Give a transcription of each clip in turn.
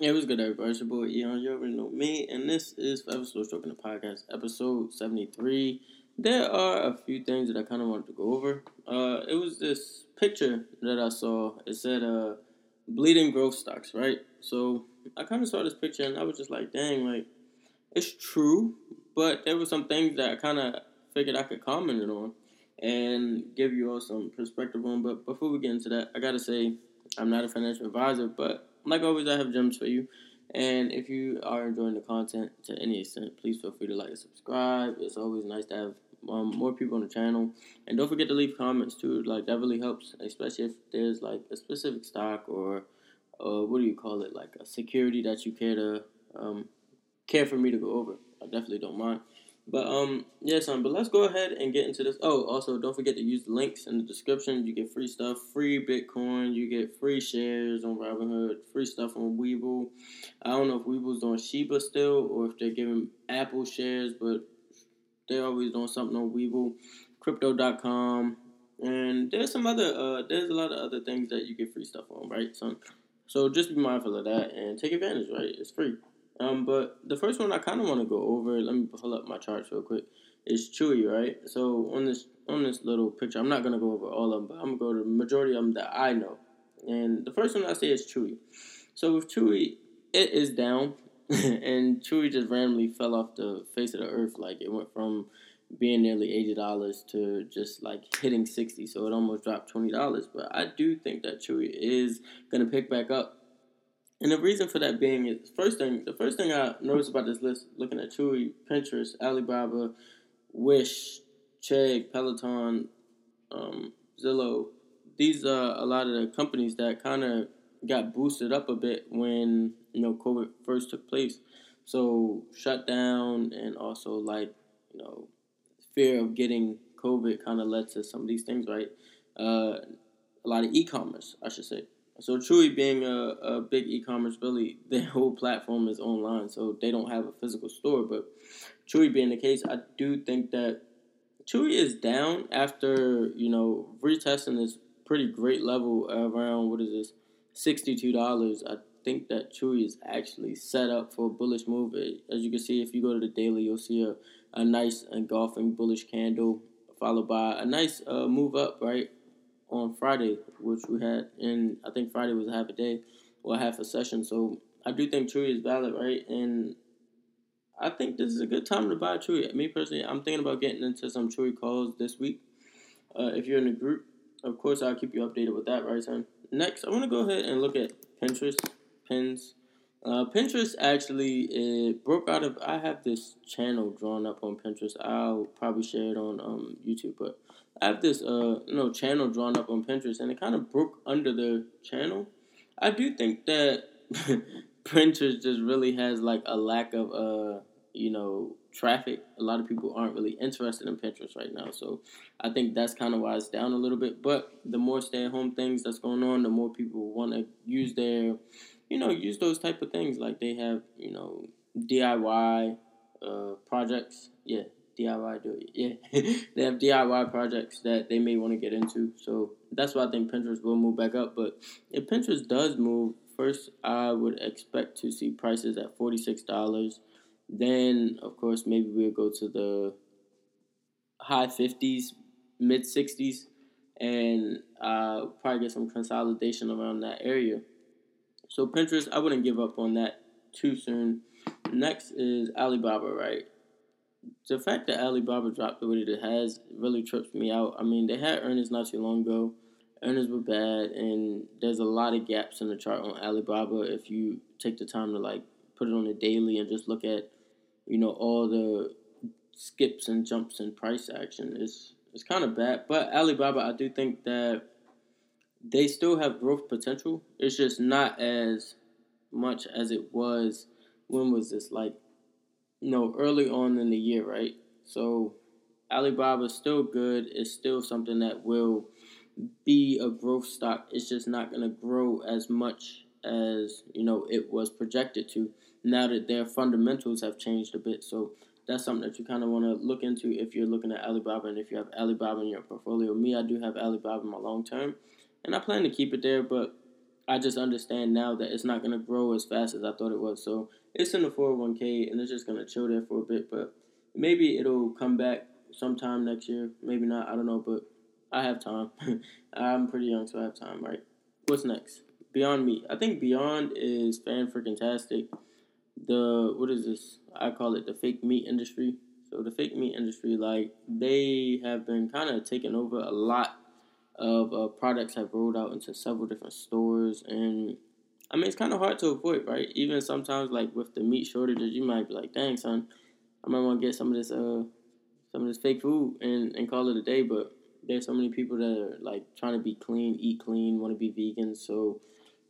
Hey, what's good, everybody? It's your boy Eon. You already know me, and this is Forever Slow Stroking the Podcast, episode 73. There are a few things that I kind of wanted to go over. Uh, it was this picture that I saw. It said, uh, bleeding growth stocks, right? So I kind of saw this picture, and I was just like, dang, like, it's true, but there were some things that I kind of figured I could comment on and give you all some perspective on. But before we get into that, I gotta say, I'm not a financial advisor, but like always, I have gems for you. And if you are enjoying the content to any extent, please feel free to like and subscribe. It's always nice to have um, more people on the channel. And don't forget to leave comments too. Like that really helps, especially if there's like a specific stock or uh, what do you call it, like a security that you care to um, care for me to go over. I definitely don't mind. But um, yeah, son. But let's go ahead and get into this. Oh, also don't forget to use the links in the description. You get free stuff, free Bitcoin. You get free shares on Robinhood, free stuff on Webull. I don't know if Webull's doing Shiba still or if they're giving Apple shares, but they're always doing something on Webull, Crypto.com, and there's some other. Uh, there's a lot of other things that you get free stuff on, right, son? So just be mindful of that and take advantage, right? It's free. Um, but the first one I kind of want to go over. Let me pull up my charts real quick. Is Chewy, right? So on this on this little picture, I'm not gonna go over all of them, but I'm gonna go to the majority of them that I know. And the first one I say is Chewy. So with Chewy, it is down, and Chewy just randomly fell off the face of the earth. Like it went from being nearly eighty dollars to just like hitting sixty, so it almost dropped twenty dollars. But I do think that Chewy is gonna pick back up and the reason for that being is first thing the first thing I noticed about this list, looking at Chewy, Pinterest, Alibaba, Wish, Chegg, Peloton, um, Zillow. These are a lot of the companies that kind of got boosted up a bit when you know COVID first took place. So shutdown and also like you know fear of getting COVID kind of led to some of these things, right? Uh, a lot of e-commerce, I should say. So Chewy being a, a big e-commerce, really their whole platform is online, so they don't have a physical store. But Chewy being the case, I do think that Chewy is down after you know retesting this pretty great level around what is this sixty two dollars. I think that Chewy is actually set up for a bullish move. As you can see, if you go to the daily, you'll see a, a nice engulfing bullish candle followed by a nice uh, move up right on Friday, which we had, and I think Friday was half a day or half a session. So I do think Chewy is valid, right? And I think this is a good time to buy Chewy. Me personally, I'm thinking about getting into some Chewy calls this week. Uh, if you're in the group, of course, I'll keep you updated with that, right, son? Next, I want to go ahead and look at Pinterest pins. Uh, Pinterest actually it broke out of. I have this channel drawn up on Pinterest. I'll probably share it on um, YouTube, but I have this uh you know channel drawn up on Pinterest, and it kind of broke under the channel. I do think that Pinterest just really has like a lack of uh you know traffic. A lot of people aren't really interested in Pinterest right now, so I think that's kind of why it's down a little bit. But the more stay-at-home things that's going on, the more people want to use their you know use those type of things. Like they have you know DIY uh, projects. Yeah, DIY do it. Yeah, they have DIY projects that they may want to get into. So that's why I think Pinterest will move back up. But if Pinterest does move, first I would expect to see prices at forty six dollars. Then of course maybe we'll go to the high fifties, mid sixties, and uh, probably get some consolidation around that area. So Pinterest, I wouldn't give up on that too soon. Next is Alibaba, right? The fact that Alibaba dropped the way it has really trips me out. I mean, they had earnings not too long ago. Earnings were bad, and there's a lot of gaps in the chart on Alibaba. If you take the time to like put it on a daily and just look at, you know, all the skips and jumps in price action, it's it's kind of bad. But Alibaba, I do think that they still have growth potential. It's just not as much as it was. When was this? Like know, early on in the year, right? So Alibaba is still good. It's still something that will be a growth stock. It's just not going to grow as much as, you know, it was projected to now that their fundamentals have changed a bit. So that's something that you kind of want to look into if you're looking at Alibaba and if you have Alibaba in your portfolio. Me, I do have Alibaba in my long term, and I plan to keep it there, but I just understand now that it's not gonna grow as fast as I thought it was. So it's in the 401k and it's just gonna chill there for a bit. But maybe it'll come back sometime next year. Maybe not. I don't know. But I have time. I'm pretty young, so I have time. Right. What's next? Beyond Meat. I think Beyond is fan freaking tastic. The what is this? I call it the fake meat industry. So the fake meat industry, like they have been kind of taking over a lot of uh, products have rolled out into several different stores, and I mean it's kind of hard to avoid, right? Even sometimes, like with the meat shortages, you might be like, "Dang, son, I might want to get some of this uh some of this fake food and and call it a day." But there's so many people that are like trying to be clean, eat clean, want to be vegan. So,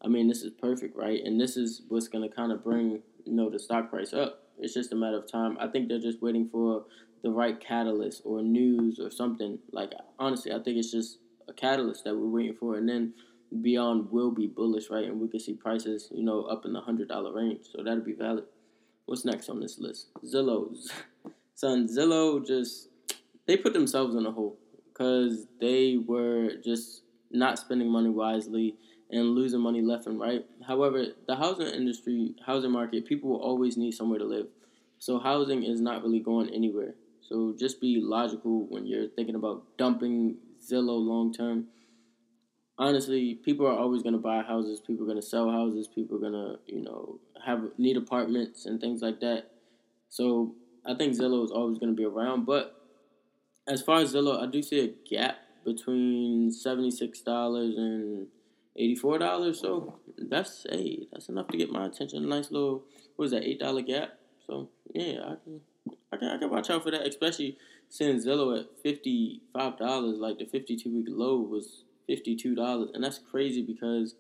I mean, this is perfect, right? And this is what's gonna kind of bring you know the stock price up. It's just a matter of time. I think they're just waiting for the right catalyst or news or something. Like honestly, I think it's just catalyst that we're waiting for, and then Beyond will be bullish, right? And we can see prices, you know, up in the hundred dollar range. So that'll be valid. What's next on this list? Zillow's. Son, Zillow just they put themselves in a hole because they were just not spending money wisely and losing money left and right. However, the housing industry, housing market, people will always need somewhere to live. So housing is not really going anywhere. So just be logical when you're thinking about dumping Zillow long term. Honestly, people are always going to buy houses. People are going to sell houses. People are going to, you know, have need apartments and things like that. So I think Zillow is always going to be around. But as far as Zillow, I do see a gap between seventy six dollars and eighty four dollars. So that's hey, that's enough to get my attention. A nice little what is that eight dollar gap. So yeah, I can I can I can watch out for that, especially since Zillow at fifty five dollars. Like the fifty two week low was fifty two dollars, and that's crazy because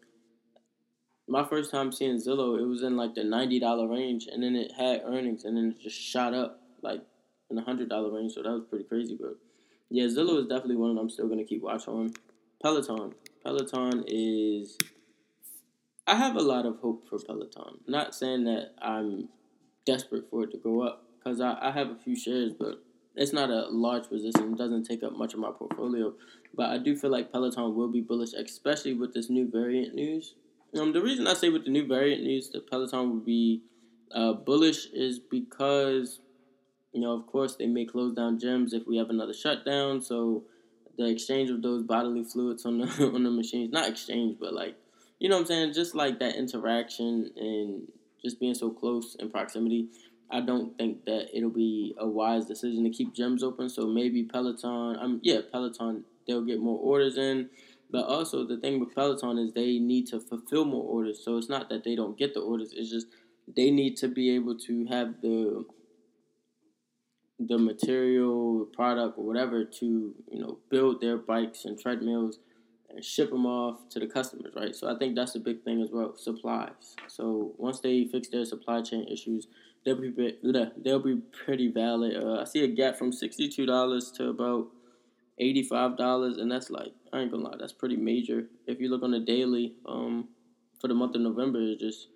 my first time seeing Zillow, it was in like the ninety dollar range, and then it had earnings, and then it just shot up like in the hundred dollar range. So that was pretty crazy, but yeah, Zillow is definitely one I'm still gonna keep watch on. Peloton, Peloton is. I have a lot of hope for Peloton. Not saying that I'm desperate for it to go up because I, I have a few shares, but it's not a large position. It doesn't take up much of my portfolio. But I do feel like Peloton will be bullish, especially with this new variant news. Um, the reason I say with the new variant news that Peloton will be uh, bullish is because, you know, of course, they may close down gyms if we have another shutdown. So the exchange of those bodily fluids on the on the machines, not exchange, but like, you know what I'm saying? Just like that interaction and just being so close in proximity. I don't think that it'll be a wise decision to keep gyms open. So maybe Peloton, um, yeah, Peloton, they'll get more orders in. But also the thing with Peloton is they need to fulfill more orders. So it's not that they don't get the orders. It's just they need to be able to have the the material, product, or whatever to you know build their bikes and treadmills and ship them off to the customers, right? So I think that's a big thing as well. Supplies. So once they fix their supply chain issues, they'll be they'll be pretty valid. Uh, I see a gap from sixty two dollars to about eighty five dollars, and that's like I ain't gonna lie, that's pretty major. If you look on the daily, um, for the month of November, it's just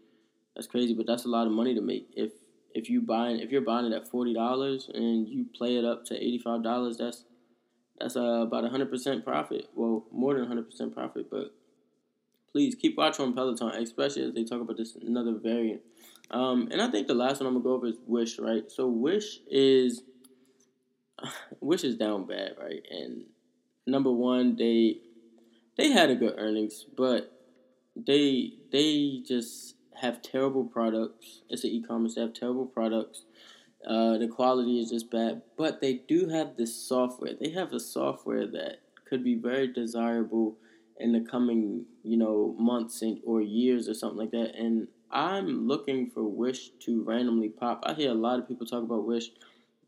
that's crazy, but that's a lot of money to make. If if you buying if you're buying it at forty dollars and you play it up to eighty five dollars, that's that's uh, about hundred percent profit. Well, more than hundred percent profit. But please keep watching on Peloton, especially as they talk about this another variant. Um, and I think the last one I'm gonna go over is Wish, right? So Wish is Wish is down bad, right? And number one, they they had a good earnings, but they they just have terrible products. It's an e-commerce. They have terrible products. Uh, the quality is just bad, but they do have this software. They have a software that could be very desirable in the coming, you know, months and, or years or something like that. And I'm looking for Wish to randomly pop. I hear a lot of people talk about Wish.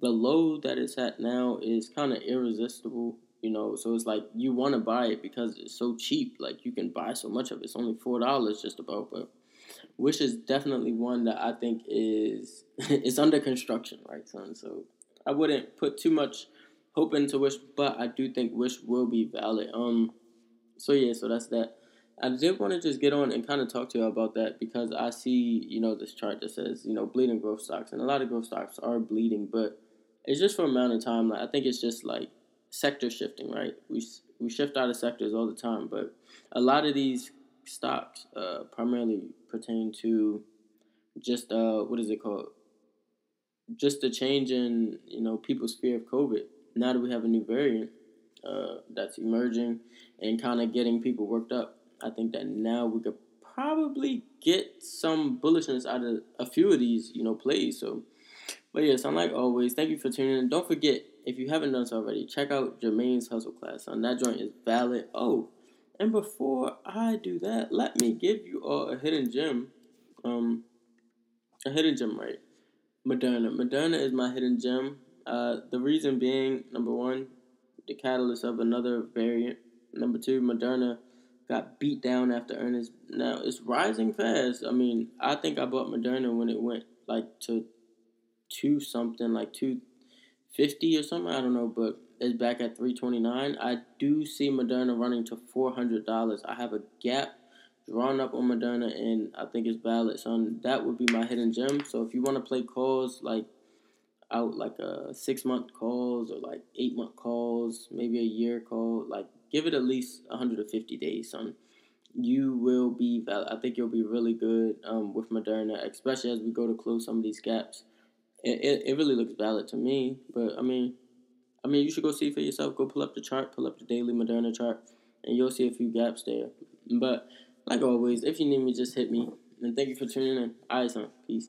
The low that it's at now is kind of irresistible, you know. So it's like you want to buy it because it's so cheap. Like you can buy so much of it. It's only four dollars just about, but Wish is definitely one that I think is it's under construction, right, son? So I wouldn't put too much hope into Wish, but I do think Wish will be valid. Um, so yeah, so that's that. I did want to just get on and kind of talk to you about that because I see, you know, this chart that says, you know, bleeding growth stocks, and a lot of growth stocks are bleeding, but it's just for amount of time. Like I think it's just like sector shifting, right? We we shift out of sectors all the time, but a lot of these stocks uh, primarily pertain to just uh, what is it called? Just the change in you know people's fear of COVID. Now that we have a new variant uh, that's emerging and kind of getting people worked up, I think that now we could probably get some bullishness out of a few of these you know plays. So, but yes, I'm like always, thank you for tuning in. Don't forget if you haven't done so already, check out Jermaine's hustle class. On that joint is valid. Oh, and before I do that, let me give you all a hidden gem. Um, a hidden gem, right? Moderna. Moderna is my hidden gem. Uh, the reason being, number one, the catalyst of another variant. Number two, Moderna got beat down after earnings. Now it's rising fast. I mean, I think I bought Moderna when it went like to two something, like two fifty or something. I don't know, but it's back at three twenty nine. I do see Moderna running to four hundred dollars. I have a gap drawn up on Moderna, and I think it's valid. So that would be my hidden gem. So if you want to play calls like out like a six month calls or like eight month calls, maybe a year call, like give it at least 150 days, son. You will be. I think you'll be really good um, with Moderna, especially as we go to close some of these gaps it, it, it really looks valid to me. But I mean, I mean, you should go see for yourself. Go pull up the chart, pull up the daily Moderna chart, and you'll see a few gaps there. But like always, if you need me, just hit me. And thank you for tuning in. All right, son. Peace.